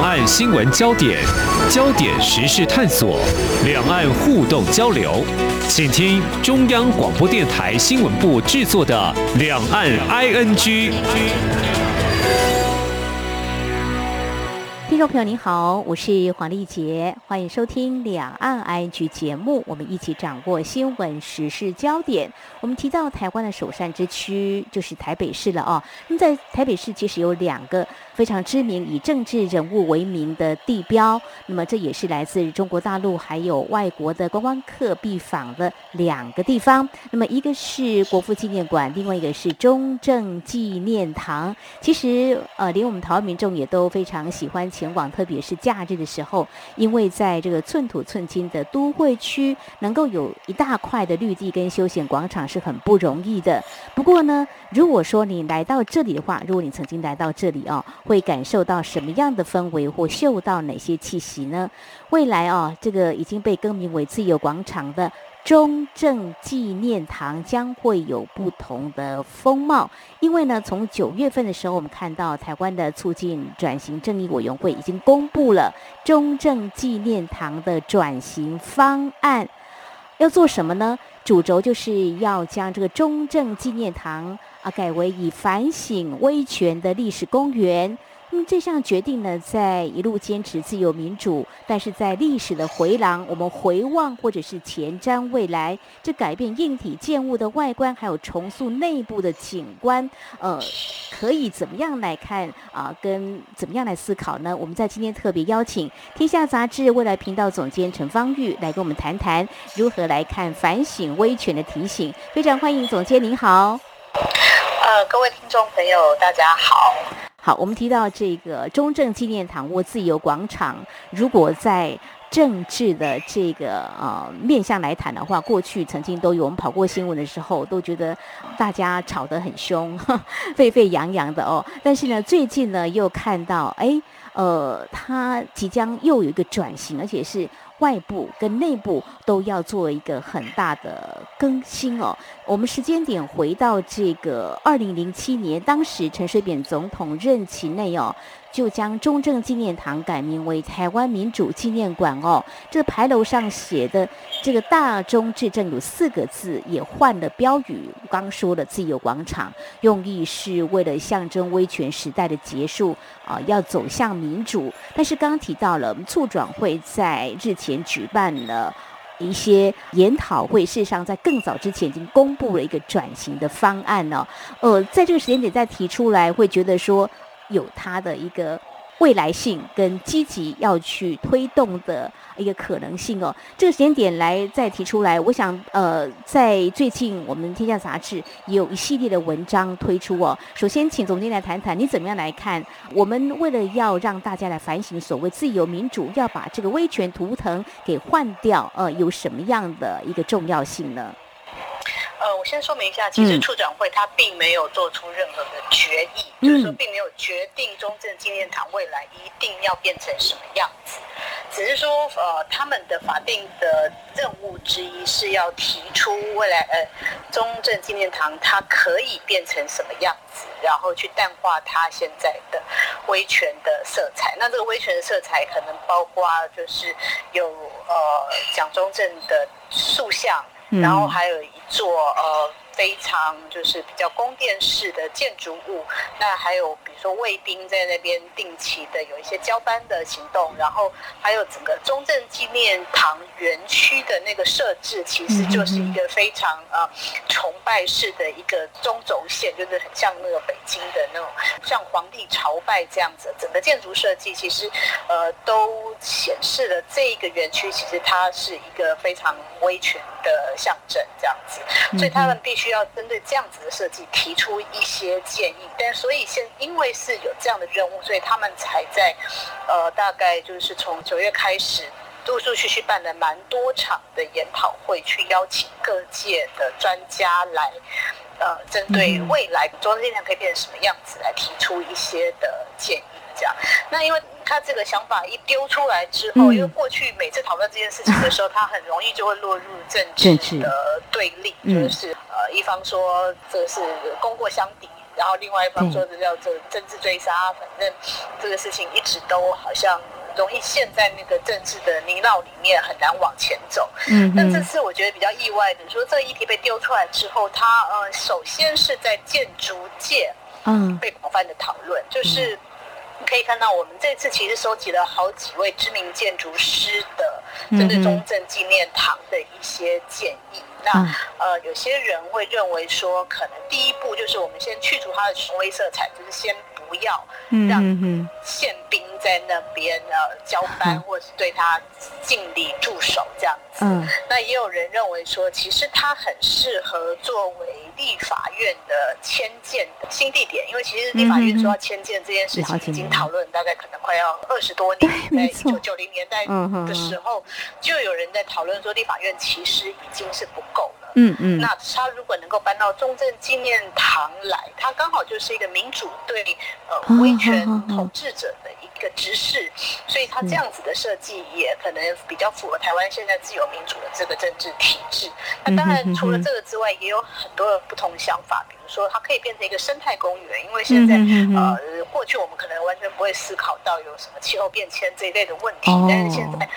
两岸新闻焦点、焦点时事探索、两岸互动交流，请听中央广播电台新闻部制作的《两岸 ING》。听众朋友您好，我是黄丽杰，欢迎收听两岸 I N G 节目，我们一起掌握新闻时事焦点。我们提到台湾的首善之区就是台北市了哦。那么在台北市其实有两个非常知名以政治人物为名的地标，那么这也是来自中国大陆还有外国的观光客必访的两个地方。那么一个是国父纪念馆，另外一个是中正纪念堂。其实呃，连我们台湾民众也都非常喜欢前往，特别是假日的时候，因为在这个寸土寸金的都会区，能够有一大块的绿地跟休闲广场是很不容易的。不过呢，如果说你来到这里的话，如果你曾经来到这里哦，会感受到什么样的氛围，或嗅到哪些气息呢？未来哦，这个已经被更名为自由广场的。中正纪念堂将会有不同的风貌，因为呢，从九月份的时候，我们看到台湾的促进转型正义委员会已经公布了中正纪念堂的转型方案，要做什么呢？主轴就是要将这个中正纪念堂啊改为以反省威权的历史公园。那么这项决定呢，在一路坚持自由民主，但是在历史的回廊，我们回望或者是前瞻未来，这改变硬体建物的外观，还有重塑内部的景观，呃，可以怎么样来看啊？跟怎么样来思考呢？我们在今天特别邀请《天下杂志》未来频道总监陈芳玉来跟我们谈谈如何来看反省威权的提醒。非常欢迎总监，您好。呃，各位听众朋友，大家好。好，我们提到这个中正纪念堂或自由广场，如果在政治的这个呃面向来谈的话，过去曾经都有我们跑过新闻的时候，都觉得大家吵得很凶，沸沸扬扬的哦。但是呢，最近呢又看到，哎，呃，它即将又有一个转型，而且是。外部跟内部都要做一个很大的更新哦。我们时间点回到这个二零零七年，当时陈水扁总统任期内哦。就将中正纪念堂改名为台湾民主纪念馆哦。这牌楼上写的这个“大中至正”有四个字，也换了标语。刚说了自由广场，用意是为了象征威权时代的结束啊，要走向民主。但是刚刚提到了，促转会在日前举办了一些研讨会，事实上在更早之前已经公布了一个转型的方案呢。呃，在这个时间点再提出来，会觉得说。有它的一个未来性跟积极要去推动的一个可能性哦。这个时间点来再提出来，我想呃，在最近我们天下杂志有一系列的文章推出哦。首先，请总监来谈谈，你怎么样来看？我们为了要让大家来反省所谓自由民主，要把这个威权图腾给换掉，呃，有什么样的一个重要性呢？呃，我先说明一下，其实处长会他并没有做出任何的决议，就是说并没有决定中正纪念堂未来一定要变成什么样子，只是说呃他们的法定的任务之一是要提出未来呃中正纪念堂它可以变成什么样子，然后去淡化它现在的威权的色彩。那这个威权的色彩可能包括就是有呃蒋中正的塑像。然后还有一座呃。非常就是比较宫殿式的建筑物，那还有比如说卫兵在那边定期的有一些交班的行动，然后还有整个中正纪念堂园区的那个设置，其实就是一个非常呃崇拜式的一个中轴线，就是很像那个北京的那种像皇帝朝拜这样子，整个建筑设计其实呃都显示了这一个园区其实它是一个非常威权的象征这样子，所以他们必须。要针对这样子的设计提出一些建议，但所以现因为是有这样的任务，所以他们才在呃大概就是从九月开始，陆陆续续办了蛮多场的研讨会，去邀请各界的专家来呃针对未来中央力量可以变成什么样子来提出一些的建议。这样，那因为他这个想法一丢出来之后，因为过去每次讨论这件事情的时候，他很容易就会落入政治的对立，就是呃，一方说这是功过相抵。然后另外一方说的叫做政治追杀，反正这个事情一直都好像容易陷在那个政治的泥淖里面，很难往前走。嗯，但这次我觉得比较意外的，说这个议题被丢出来之后，它呃，首先是在建筑界嗯。被广泛的讨论，就是你可以看到，我们这次其实收集了好几位知名建筑师的针对中正纪念堂的一些建议。那呃，有些人会认为说，可能第一步就是我们先去除它的雄威色彩，就是先不要让宪兵在那边呃交班，或是对他敬礼驻守这样子。那也有人认为说，其实他很适合作为立法院的迁建的新地点，因为其实立法院说要迁建这件事情已经讨论大概可能快要二十多年，在一九九零年代的时候，就有人在讨论说，立法院其实已经是不够了。嗯嗯。那他如果能够搬到中正纪念堂来，他刚好就是一个民主对呃威权统治者的一个直视，所以他这样子的设计也可能比较符合台湾现在自由民主的这个政治体制。那当然，除了这个之外，也有很多的不同想法。说它可以变成一个生态公园，因为现在呃，过去我们可能完全不会思考到有什么气候变迁这一类的问题，但是现在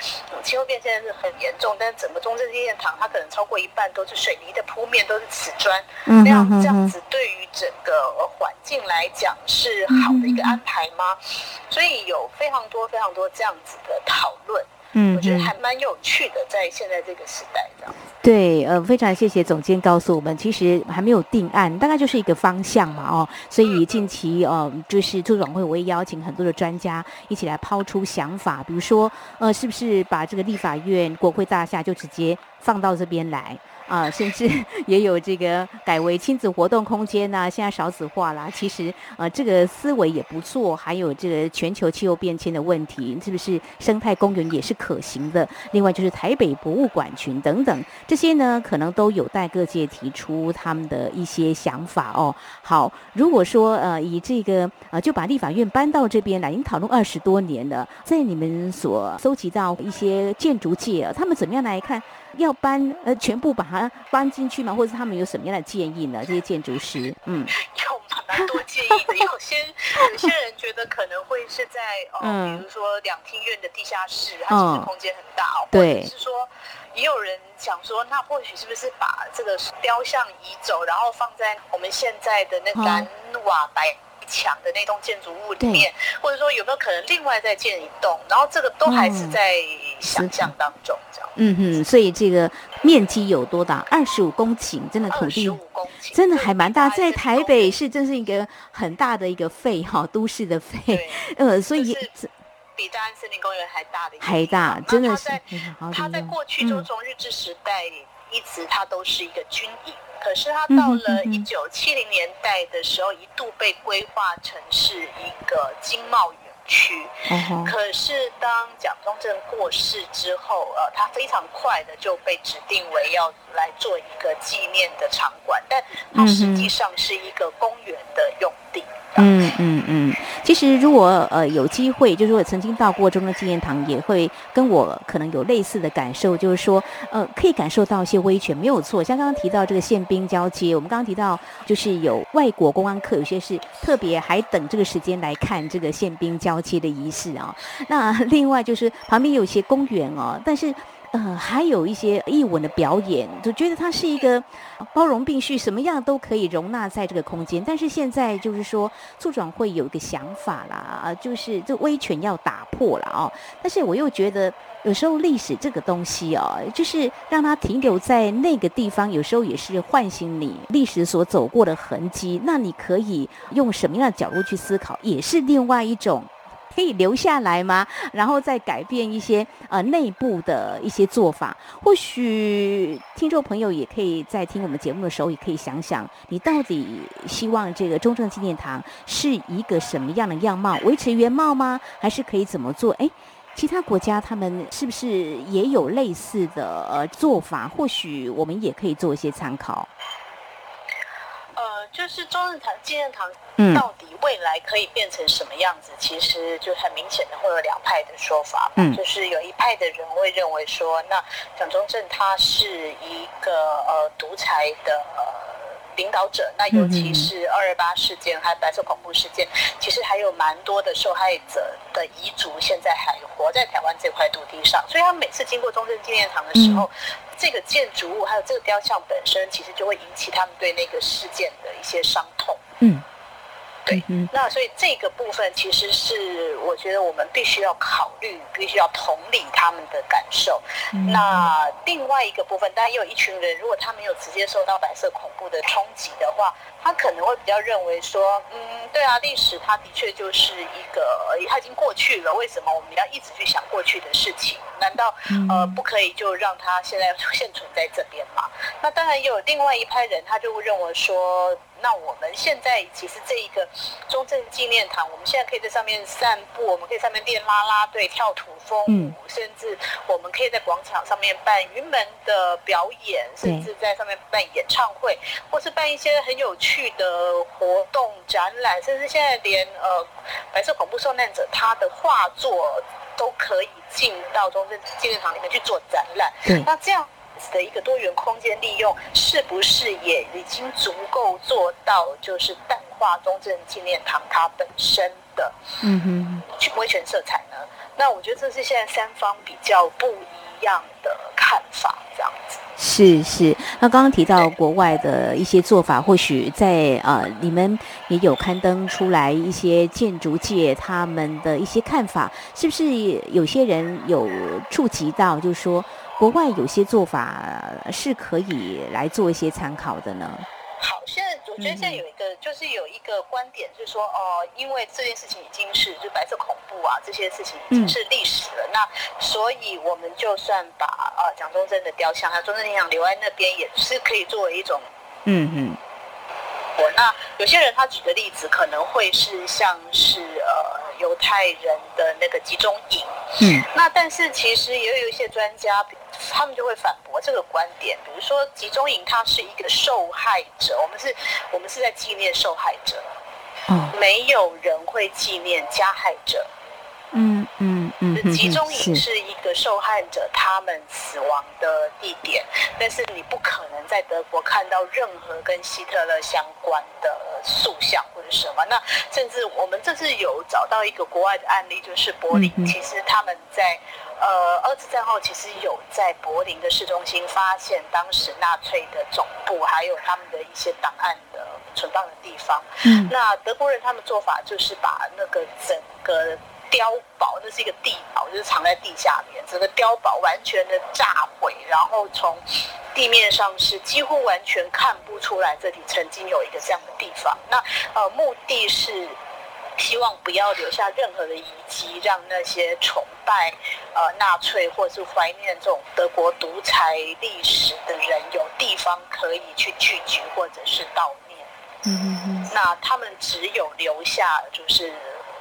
气候变迁是很严重，但是整个中正纪念堂它可能超过一半都是水泥的铺面，都是瓷砖，那样这样子对于整个环境来讲是好的一个安排吗？所以有非常多非常多这样子的讨论。嗯，我觉得还蛮有趣的，在现在这个时代这样。对，呃，非常谢谢总监告诉我们，其实还没有定案，大概就是一个方向嘛，哦，所以近期呃，就是促转会我也邀请很多的专家一起来抛出想法，比如说，呃，是不是把这个立法院国会大厦就直接放到这边来？啊，甚至 也有这个改为亲子活动空间呐，现在少子化啦，其实呃，这个思维也不错。还有这个全球气候变迁的问题，是不是生态公园也是可行的？另外就是台北博物馆群等等，这些呢，可能都有待各界提出他们的一些想法哦。好，如果说呃，以这个呃，就把立法院搬到这边来，已经讨论二十多年了，在你们所搜集到一些建筑界啊，他们怎么样来看？要搬呃，全部把它搬进去吗？或者是他们有什么样的建议呢？这些建筑师，嗯，有蛮多建议的。有些有些人觉得可能会是在呃，比如说两厅院的地下室，它其实空间很大哦。或者是说，也有人想说，那或许是不是把这个雕像移走，然后放在我们现在的那蓝瓦白墙的那栋建筑物里面，或者说有没有可能另外再建一栋？然后这个都还是在想象当中。嗯哼，所以这个面积有多大？二十五公顷，真的土地真的还蛮大，在台北市真是一个很大的一个肺哈，都市的肺。呃，所以比大安森林公园还大的，还大，真的是。它在过去就从日治时代一直它都是一个军营，可是它到了一九七零年代的时候，一度被规划成是一个经贸园。区，可是当蒋中正过世之后，呃，他非常快的就被指定为要来做一个纪念的场馆，但它实际上是一个公园的用地。嗯嗯嗯嗯，其实如果呃有机会，就是我曾经到过中正纪念堂，也会跟我可能有类似的感受，就是说呃可以感受到一些威权，没有错。像刚刚提到这个宪兵交接，我们刚刚提到就是有外国公安客，有些是特别还等这个时间来看这个宪兵交接的仪式啊。那另外就是旁边有些公园哦，但是。呃，还有一些译文的表演，就觉得它是一个包容并蓄，什么样都可以容纳在这个空间。但是现在就是说，促转会有一个想法啦，就是这威权要打破了哦。但是我又觉得，有时候历史这个东西哦，就是让它停留在那个地方，有时候也是唤醒你历史所走过的痕迹。那你可以用什么样的角度去思考，也是另外一种。可以留下来吗？然后再改变一些呃内部的一些做法。或许听众朋友也可以在听我们节目的时候，也可以想想，你到底希望这个中正纪念堂是一个什么样的样貌？维持原貌吗？还是可以怎么做？哎，其他国家他们是不是也有类似的做法？或许我们也可以做一些参考。就是中正堂纪念堂到底未来可以变成什么样子？其实就很明显的会有两派的说法。嗯，就是有一派的人会认为说，那蒋中正他是一个呃独裁的领导者，那尤其是二二八事件还有白色恐怖事件，其实还有蛮多的受害者的遗族现在还活在台湾这块土地上，所以他们每次经过中正纪念堂的时候，这个建筑物还有这个雕像本身，其实就会引起他们对那个事件的一些伤痛。嗯。对，那所以这个部分其实是我觉得我们必须要考虑，必须要同理他们的感受。那另外一个部分，当然也有一群人，如果他没有直接受到白色恐怖的冲击的话，他可能会比较认为说，嗯，对啊，历史它的确就是一个，它已经过去了，为什么我们要一直去想过去的事情？难道呃不可以就让它现在现存在这边吗？那当然也有另外一派人，他就会认为说。那我们现在其实这一个中正纪念堂，我们现在可以在上面散步，我们可以上面练啦啦队、跳土风舞，甚至我们可以在广场上面办云门的表演，甚至在上面办演唱会，或是办一些很有趣的活动展览，甚至现在连呃白色恐怖受难者他的画作都可以进到中正纪念堂里面去做展览。那这样。的一个多元空间利用，是不是也已经足够做到，就是淡化中正纪念堂它本身的嗯哼威权色彩呢？那我觉得这是现在三方比较不一样的看法，这样子。是是，那刚刚提到国外的一些做法，或许在呃，你们也有刊登出来一些建筑界他们的一些看法，是不是有些人有触及到，就是说？国外有些做法是可以来做一些参考的呢。好，现在我觉得现在有一个，就是有一个观点，就是说，哦，因为这件事情已经是就白色恐怖啊，这些事情已经是历史了，那所以我们就算把呃蒋中正的雕像，还有中正纪念堂留在那边，也是可以作为一种，嗯嗯。我那有些人他举的例子可能会是像是呃犹太人的那个集中营，嗯，那但是其实也有一些专家。他们就会反驳这个观点，比如说集中营它是一个受害者，我们是，我们是在纪念受害者，没有人会纪念加害者。嗯嗯嗯，集中营是一个受害者他们死亡的地点，但是你不可能在德国看到任何跟希特勒相关的塑像或者什么。那甚至我们这次有找到一个国外的案例，就是柏林，其实他们在。呃，二次战后其实有在柏林的市中心发现当时纳粹的总部，还有他们的一些档案的存放的地方。嗯，那德国人他们做法就是把那个整个碉堡，那是一个地堡，就是藏在地下面，整个碉堡完全的炸毁，然后从地面上是几乎完全看不出来这里曾经有一个这样的地方。那呃，目的是。希望不要留下任何的遗迹，让那些崇拜呃纳粹或是怀念这种德国独裁历史的人有地方可以去聚集或者是悼念。嗯嗯那他们只有留下就是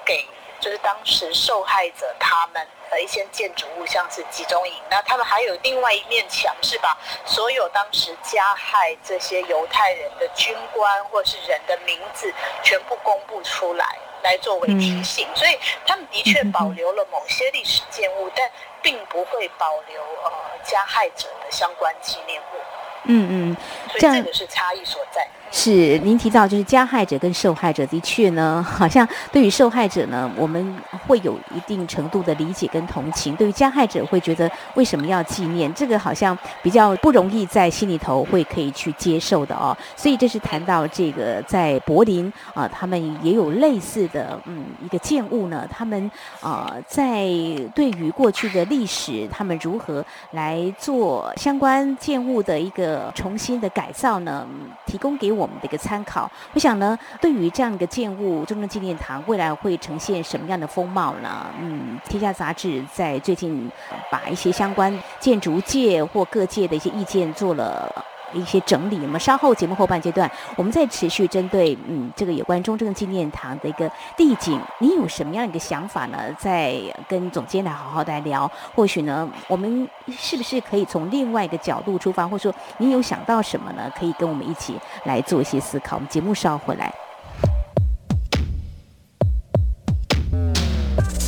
给就是当时受害者他们的一些建筑物，像是集中营。那他们还有另外一面墙，是把所有当时加害这些犹太人的军官或是人的名字全部公布出来。来作为提醒，所以他们的确保留了某些历史建物，但并不会保留呃加害者的相关纪念物。嗯嗯，所以这个是差异所在。是您提到，就是加害者跟受害者的确呢，好像对于受害者呢，我们会有一定程度的理解跟同情；对于加害者，会觉得为什么要纪念？这个好像比较不容易在心里头会可以去接受的哦。所以这是谈到这个在柏林啊，他们也有类似的嗯一个建物呢。他们啊在对于过去的历史，他们如何来做相关建物的一个重新的改造呢？提供给我。我们的一个参考，我想呢，对于这样一个建物，中正纪念堂未来会呈现什么样的风貌呢？嗯，天下杂志在最近把一些相关建筑界或各界的一些意见做了。一些整理，我们稍后节目后半阶段，我们再持续针对嗯这个有关中正纪念堂的一个地景，你有什么样一个想法呢？再跟总监来好好来聊，或许呢，我们是不是可以从另外一个角度出发，或者说你有想到什么呢？可以跟我们一起来做一些思考。我们节目稍后回来。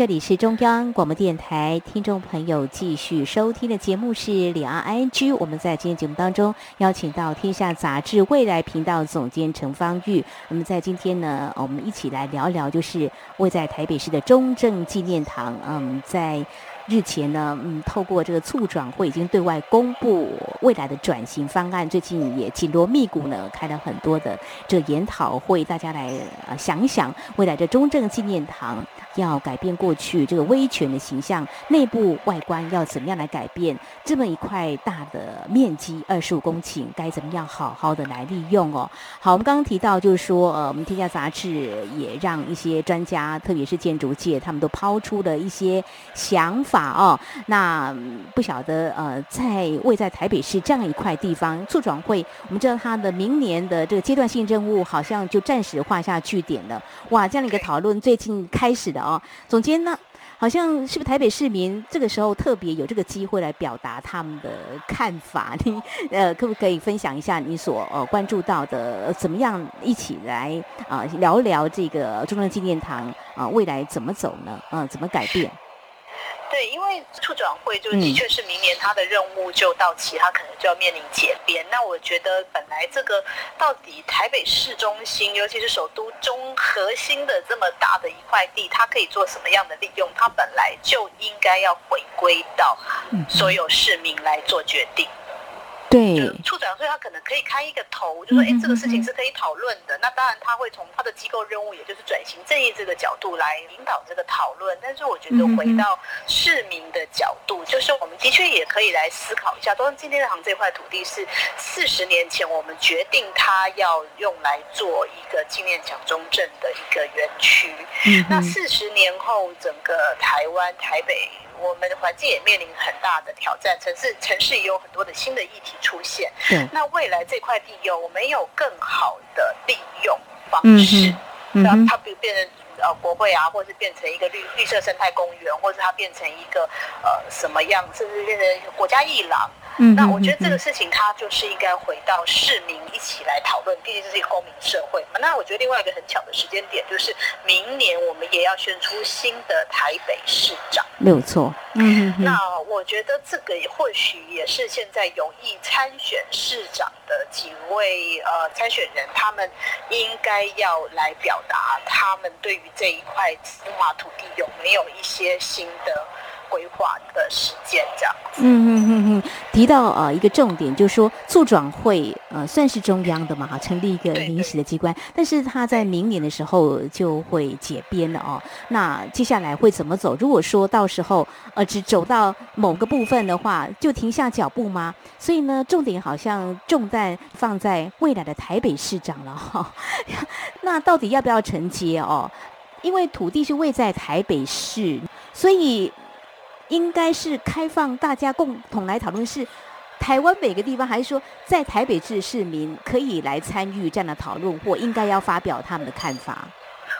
这里是中央广播电台，听众朋友继续收听的节目是《两岸 I G》。我们在今天节目当中邀请到《天下杂志》未来频道总监陈芳玉。那么在今天呢，我们一起来聊聊，就是位在台北市的中正纪念堂。嗯，在。日前呢，嗯，透过这个促转会已经对外公布未来的转型方案，最近也紧锣密鼓呢开了很多的这研讨会，大家来呃想一想未来的中正纪念堂要改变过去这个威权的形象，内部外观要怎么样来改变？这么一块大的面积二十五公顷，该怎么样好好的来利用哦？好，我们刚刚提到就是说，呃，我们天下杂志也让一些专家，特别是建筑界，他们都抛出了一些想法。哦，那不晓得呃，在位在台北市这样一块地方，促转会，我们知道它的明年的这个阶段性任务好像就暂时画下句点了。哇，这样的一个讨论最近开始的哦，总监呢，好像是不是台北市民这个时候特别有这个机会来表达他们的看法？你呃，可不可以分享一下你所呃关注到的，怎么样一起来啊聊聊这个中正纪念堂啊未来怎么走呢？嗯，怎么改变？对，因为促转会就的确是明年他的任务就到期，他可能就要面临解编。那我觉得本来这个到底台北市中心，尤其是首都中核心的这么大的一块地，它可以做什么样的利用？它本来就应该要回归到所有市民来做决定。对，他可能可以开一个头，就说，哎，这个事情是可以讨论的。那当然，他会从他的机构任务，也就是转型正义这个角度来引导这个讨论。但是，我觉得回到市民的角度，就是我们的确也可以来思考一下，东京天堂这块土地是四十年前我们决定它要用来做一个纪念蒋中正的一个园区。那四十年后，整个台湾台北。我们的环境也面临很大的挑战，城市城市也有很多的新的议题出现。那未来这块地有没有更好的利用方式？让它比变成呃国会啊，或者是变成一个绿绿色生态公园，或者它变成一个呃什么样，甚至变成国家一廊。那我觉得这个事情，它就是应该回到市民一起来讨论，毕竟这是一个公民社会嘛。那我觉得另外一个很巧的时间点，就是明年我们也要选出新的台北市长，没有错。嗯，那我觉得这个或许也是现在有意参选市长的几位呃参选人，他们应该要来表达他们对于这一块司华土地有没有一些新的。规划的时间这样子。嗯嗯嗯嗯，提到呃一个重点，就是说促转会呃算是中央的嘛哈，成立一个临时的机关，但是他在明年的时候就会解编了哦。那接下来会怎么走？如果说到时候呃只走到某个部分的话，就停下脚步吗？所以呢，重点好像重担放在未来的台北市长了哈。那到底要不要承接哦？因为土地是位在台北市，所以。应该是开放大家共同来讨论，是台湾每个地方，还是说在台北市市民可以来参与这样的讨论，或应该要发表他们的看法？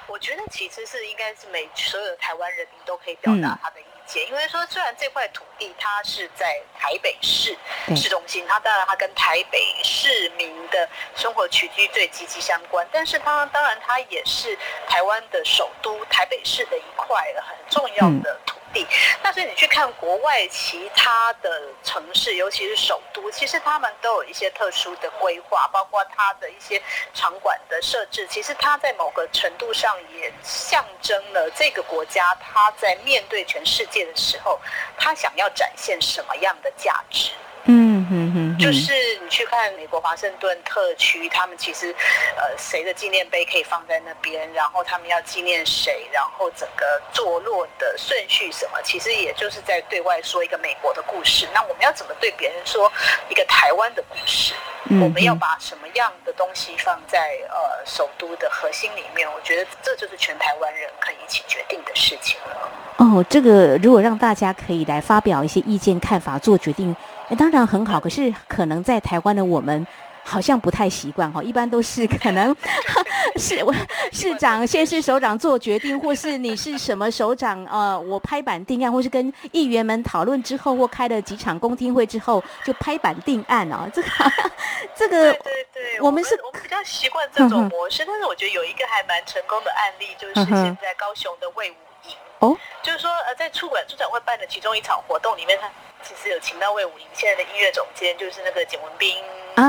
我觉得其实是应该是每所有的台湾人民都可以表达他的意见，因为说虽然这块土地它是在台北市市中心，它当然它跟台北市民的生活起居最息息相关，但是它当然它也是台湾的首都台北市的一块很重要的土。地，那所以你去看国外其他的城市，尤其是首都，其实他们都有一些特殊的规划，包括它的一些场馆的设置。其实它在某个程度上也象征了这个国家，它在面对全世界的时候，它想要展现什么样的价值。嗯哼哼，就是你去看美国华盛顿特区，他们其实，呃，谁的纪念碑可以放在那边，然后他们要纪念谁，然后整个坐落的顺序什么，其实也就是在对外说一个美国的故事。那我们要怎么对别人说一个台湾的故事？我们要把什么样的东西放在呃首都的核心里面？我觉得这就是全台湾人可以一起决定的事情了。哦，这个如果让大家可以来发表一些意见看法做决定。当然很好，可是可能在台湾的我们好像不太习惯哈，一般都是 可能 市市长、县市首长做决定，或是你是什么首长？呃，我拍板定案，或是跟议员们讨论之后，或开了几场公听会之后，就拍板定案哦。这个，这个，对对对，我们是我们比较习惯这种模式，但是我觉得有一个还蛮成功的案例，就是现在高雄的魏武营哦，就是说呃，在出管出展会办的其中一场活动里面，他其实有请到魏武营现在的音乐总监，就是那个简文斌。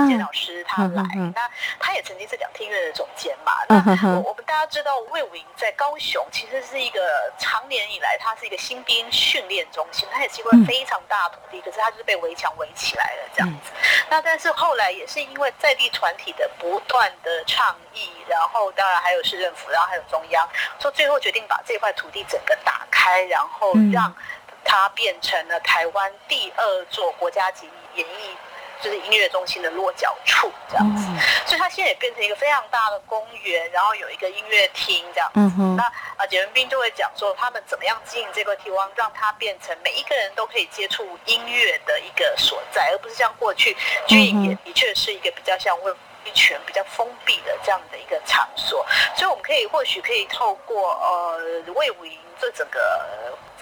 简老师他来，那他也曾经是两厅院的总监嘛。那我我们大家知道，魏武营在高雄其实是一个长年以来，它是一个新兵训练中心，它也是一块非常大的土地，可是它就是被围墙围起来了这样子。那但是后来也是因为在地团体的不断的倡议，然后当然还有市政府，然后还有中央，说最后决定把这块土地整个打开，然后让它变成了台湾第二座国家级演艺。就是音乐中心的落脚处这样子，所以它现在也变成一个非常大的公园，然后有一个音乐厅这样子。那啊，简文斌就会讲说，他们怎么样经营这个地方，让它变成每一个人都可以接触音乐的一个所在，而不是像过去军营也的确是一个比较像温泉、比较封闭的这样的一个场所。所以我们可以或许可以透过呃魏武营这整个。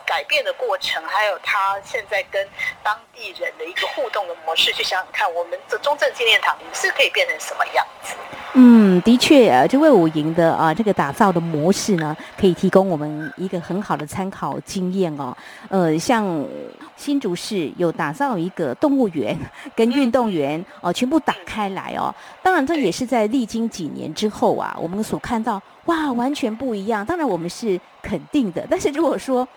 改变的过程，还有他现在跟当地人的一个互动的模式，去想想看，我们的中正纪念堂是可以变成什么样子？嗯，的确啊，这魏武营的啊这个打造的模式呢，可以提供我们一个很好的参考经验哦。呃，像新竹市有打造一个动物园跟运动员哦，全部打开来哦。当然，这也是在历经几年之后啊，我们所看到哇，完全不一样。当然，我们是肯定的，但是如果说。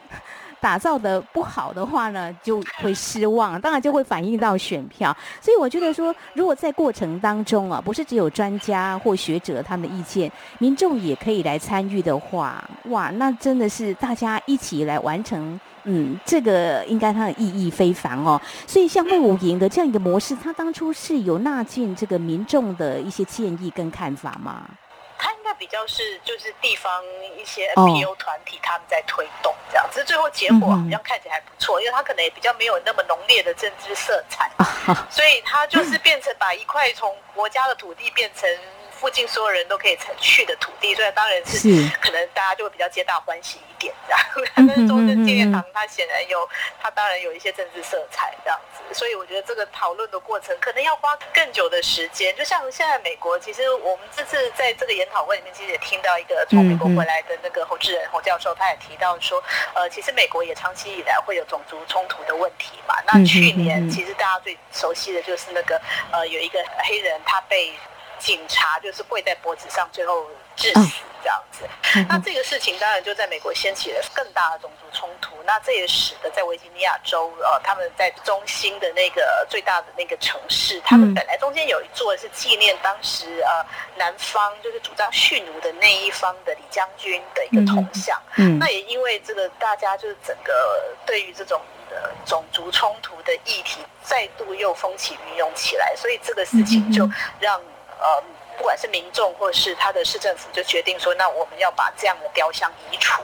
打造的不好的话呢，就会失望，当然就会反映到选票。所以我觉得说，如果在过程当中啊，不是只有专家或学者他们的意见，民众也可以来参与的话，哇，那真的是大家一起来完成，嗯，这个应该它的意义非凡哦。所以像魏武营的这样一个模式，它当初是有纳进这个民众的一些建议跟看法吗？它应该比较是就是地方一些 NPO 团体他们在推动这样，只是，最后结果好像看起来还不错，因为它可能也比较没有那么浓烈的政治色彩，所以它就是变成把一块从国家的土地变成。附近所有人都可以曾去的土地，所以当然是可能大家就会比较皆大欢喜一点这样。但是中正纪念堂它显然有，它当然有一些政治色彩这样子，所以我觉得这个讨论的过程可能要花更久的时间。就像现在美国，其实我们这次在这个研讨会里面，其实也听到一个从美国回来的那个侯志仁侯教授，他也提到说，呃，其实美国也长期以来会有种族冲突的问题嘛。那去年其实大家最熟悉的就是那个呃，有一个黑人他被。警察就是跪在脖子上，最后致死这样子。那这个事情当然就在美国掀起了更大的种族冲突。那这也使得在维吉尼亚州，呃，他们在中心的那个最大的那个城市，他们本来中间有一座是纪念当时呃南方就是主张蓄奴的那一方的李将军的一个铜像。嗯，那也因为这个大家就是整个对于这种的种族冲突的议题再度又风起云涌起来，所以这个事情就让。呃，不管是民众或是他的市政府，就决定说，那我们要把这样的雕像移除。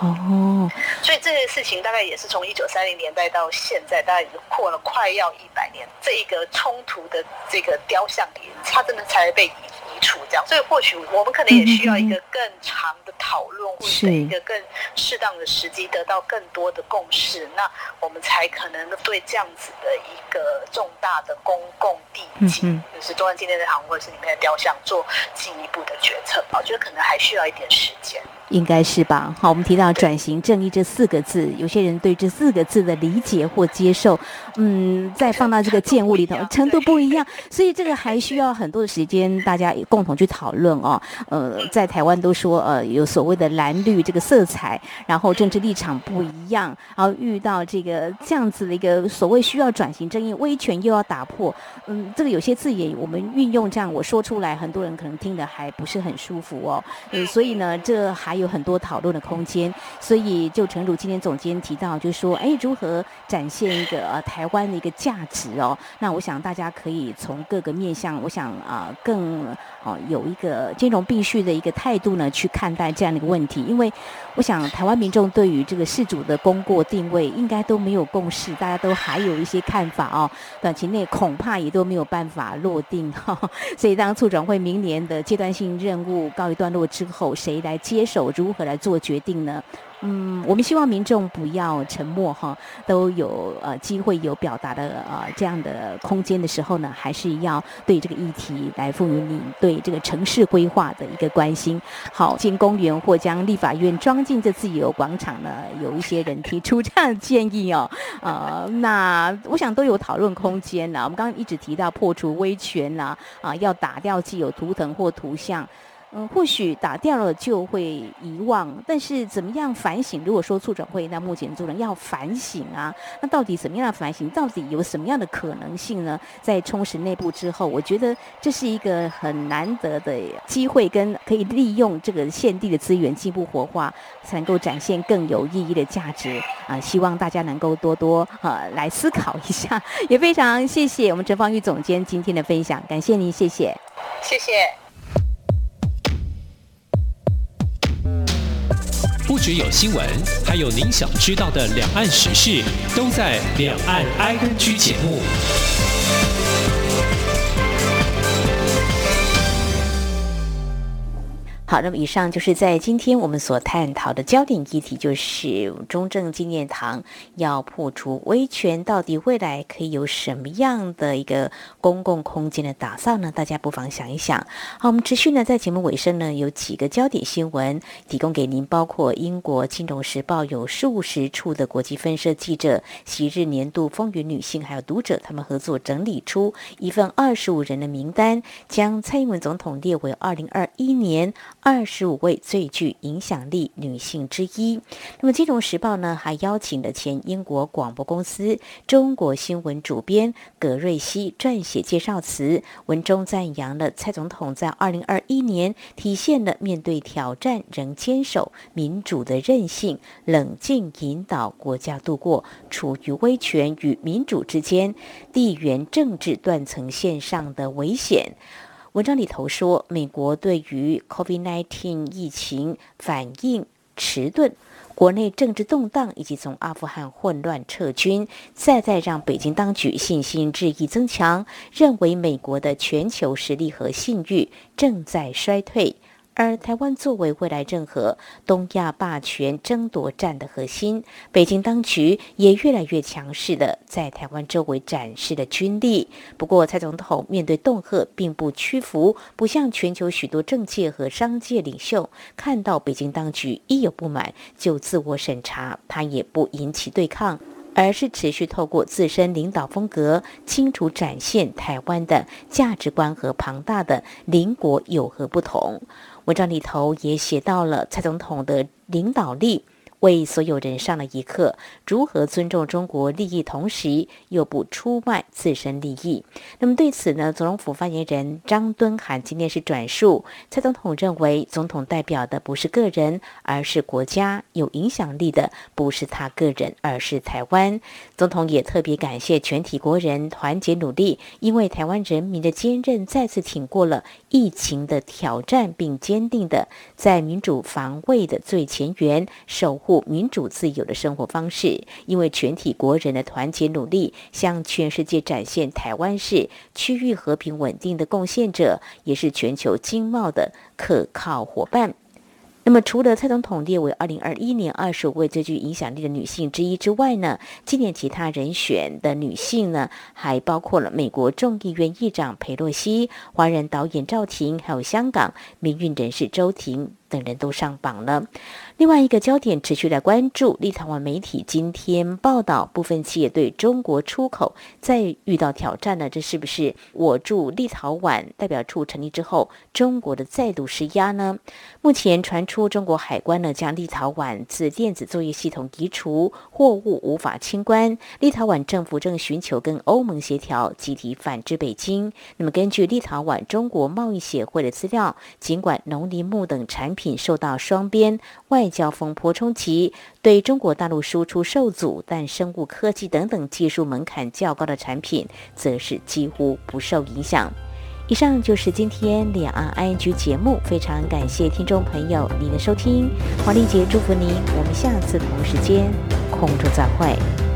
哦，所以这件事情大概也是从一九三零年代到现在，大概已经过了快要一百年，这一个冲突的这个雕像，它真的才被移。处这样，所以或许我们可能也需要一个更长的讨论，或者一个更适当的时机，得到更多的共识，那我们才可能对这样子的一个重大的公共地景，就是中央纪念堂或者是里面的雕像，做进一步的决策。我觉得可能还需要一点时间。应该是吧？好，我们提到转型正义这四个字，有些人对这四个字的理解或接受，嗯，再放到这个建物里头，程度不一样，所以这个还需要很多的时间，大家共同去讨论哦。呃，在台湾都说，呃，有所谓的蓝绿这个色彩，然后政治立场不一样，然后遇到这个这样子的一个所谓需要转型正义，威权又要打破，嗯，这个有些字眼我们运用这样，我说出来，很多人可能听得还不是很舒服哦。嗯，所以呢，这还。有很多讨论的空间。所以，就诚如今天总监提到，就是说，哎，如何展现一个呃台湾的一个价值哦？那我想大家可以从各个面向，我想啊，更哦有一个兼容并蓄的一个态度呢，去看待这样的一个问题。因为我想台湾民众对于这个事主的功过定位，应该都没有共识，大家都还有一些看法哦。短期内恐怕也都没有办法落定哈。所以，当促转会明年的阶段性任务告一段落之后，谁来接手，如何来做决定呢？嗯，我们希望民众不要沉默哈，都有呃机会有表达的呃这样的空间的时候呢，还是要对这个议题来赋予你对这个城市规划的一个关心。好，进公园或将立法院装进这自由广场呢，有一些人提出这样的建议哦，呃，那我想都有讨论空间呢。我们刚刚一直提到破除威权啦，啊，要打掉既有图腾或图像。嗯，或许打掉了就会遗忘，但是怎么样反省？如果说促转会，那目前做人要反省啊，那到底怎么样的反省？到底有什么样的可能性呢？在充实内部之后，我觉得这是一个很难得的机会，跟可以利用这个现地的资源进一步活化，才能够展现更有意义的价值啊！希望大家能够多多呃来思考一下，也非常谢谢我们陈芳玉总监今天的分享，感谢您，谢谢，谢谢。不只有新闻，还有您想知道的两岸时事，都在《两岸 I N G》节目。好，那么以上就是在今天我们所探讨的焦点议题，就是中正纪念堂要破除威权，到底未来可以有什么样的一个公共空间的打造呢？大家不妨想一想。好，我们持续呢在节目尾声呢有几个焦点新闻提供给您，包括英国《金融时报》有数十处的国际分社记者、昔日年度风云女性，还有读者，他们合作整理出一份二十五人的名单，将蔡英文总统列为二零二一年。二十五位最具影响力女性之一。那么，《金融时报》呢，还邀请了前英国广播公司中国新闻主编葛瑞希撰写介绍词，文中赞扬了蔡总统在二零二一年体现了面对挑战仍坚守民主的韧性，冷静引导国家度过处于威权与民主之间地缘政治断层线上的危险。文章里头说，美国对于 COVID-19 疫情反应迟钝，国内政治动荡，以及从阿富汗混乱撤军，再再让北京当局信心日益增强，认为美国的全球实力和信誉正在衰退。而台湾作为未来任何东亚霸权争夺战的核心，北京当局也越来越强势的在台湾周围展示了军力。不过，蔡总统面对恫吓并不屈服，不像全球许多政界和商界领袖，看到北京当局一有不满就自我审查，他也不引起对抗，而是持续透过自身领导风格，清楚展现台湾的价值观和庞大的邻国有何不同。文章里头也写到了蔡总统的领导力。为所有人上了一课，如何尊重中国利益，同时又不出卖自身利益。那么对此呢，总统府发言人张敦涵今天是转述，蔡总统认为，总统代表的不是个人，而是国家；有影响力的不是他个人，而是台湾。总统也特别感谢全体国人团结努力，因为台湾人民的坚韧，再次挺过了疫情的挑战，并坚定的在民主防卫的最前沿守。护民主自由的生活方式，因为全体国人的团结努力，向全世界展现台湾是区域和平稳定的贡献者，也是全球经贸的可靠伙伴。那么，除了蔡总统列为二零二一年二十五位最具影响力的女性之一之外呢，今年其他人选的女性呢，还包括了美国众议院议长佩洛西、华人导演赵婷，还有香港民运人士周婷。等人都上榜了。另外一个焦点持续来关注，立陶宛媒体今天报道，部分企业对中国出口再遇到挑战呢？这是不是我驻立陶宛代表处成立之后，中国的再度施压呢？目前传出中国海关呢将立陶宛自电子作业系统移除，货物无法清关。立陶宛政府正寻求跟欧盟协调，集体反制北京。那么根据立陶宛中国贸易协会的资料，尽管农林牧等产品受到双边外交风波冲击，对中国大陆输出受阻，但生物科技等等技术门槛较高的产品则是几乎不受影响。以上就是今天两岸 I N G 节目，非常感谢听众朋友您的收听，黄丽杰祝福您，我们下次同时间空中再会。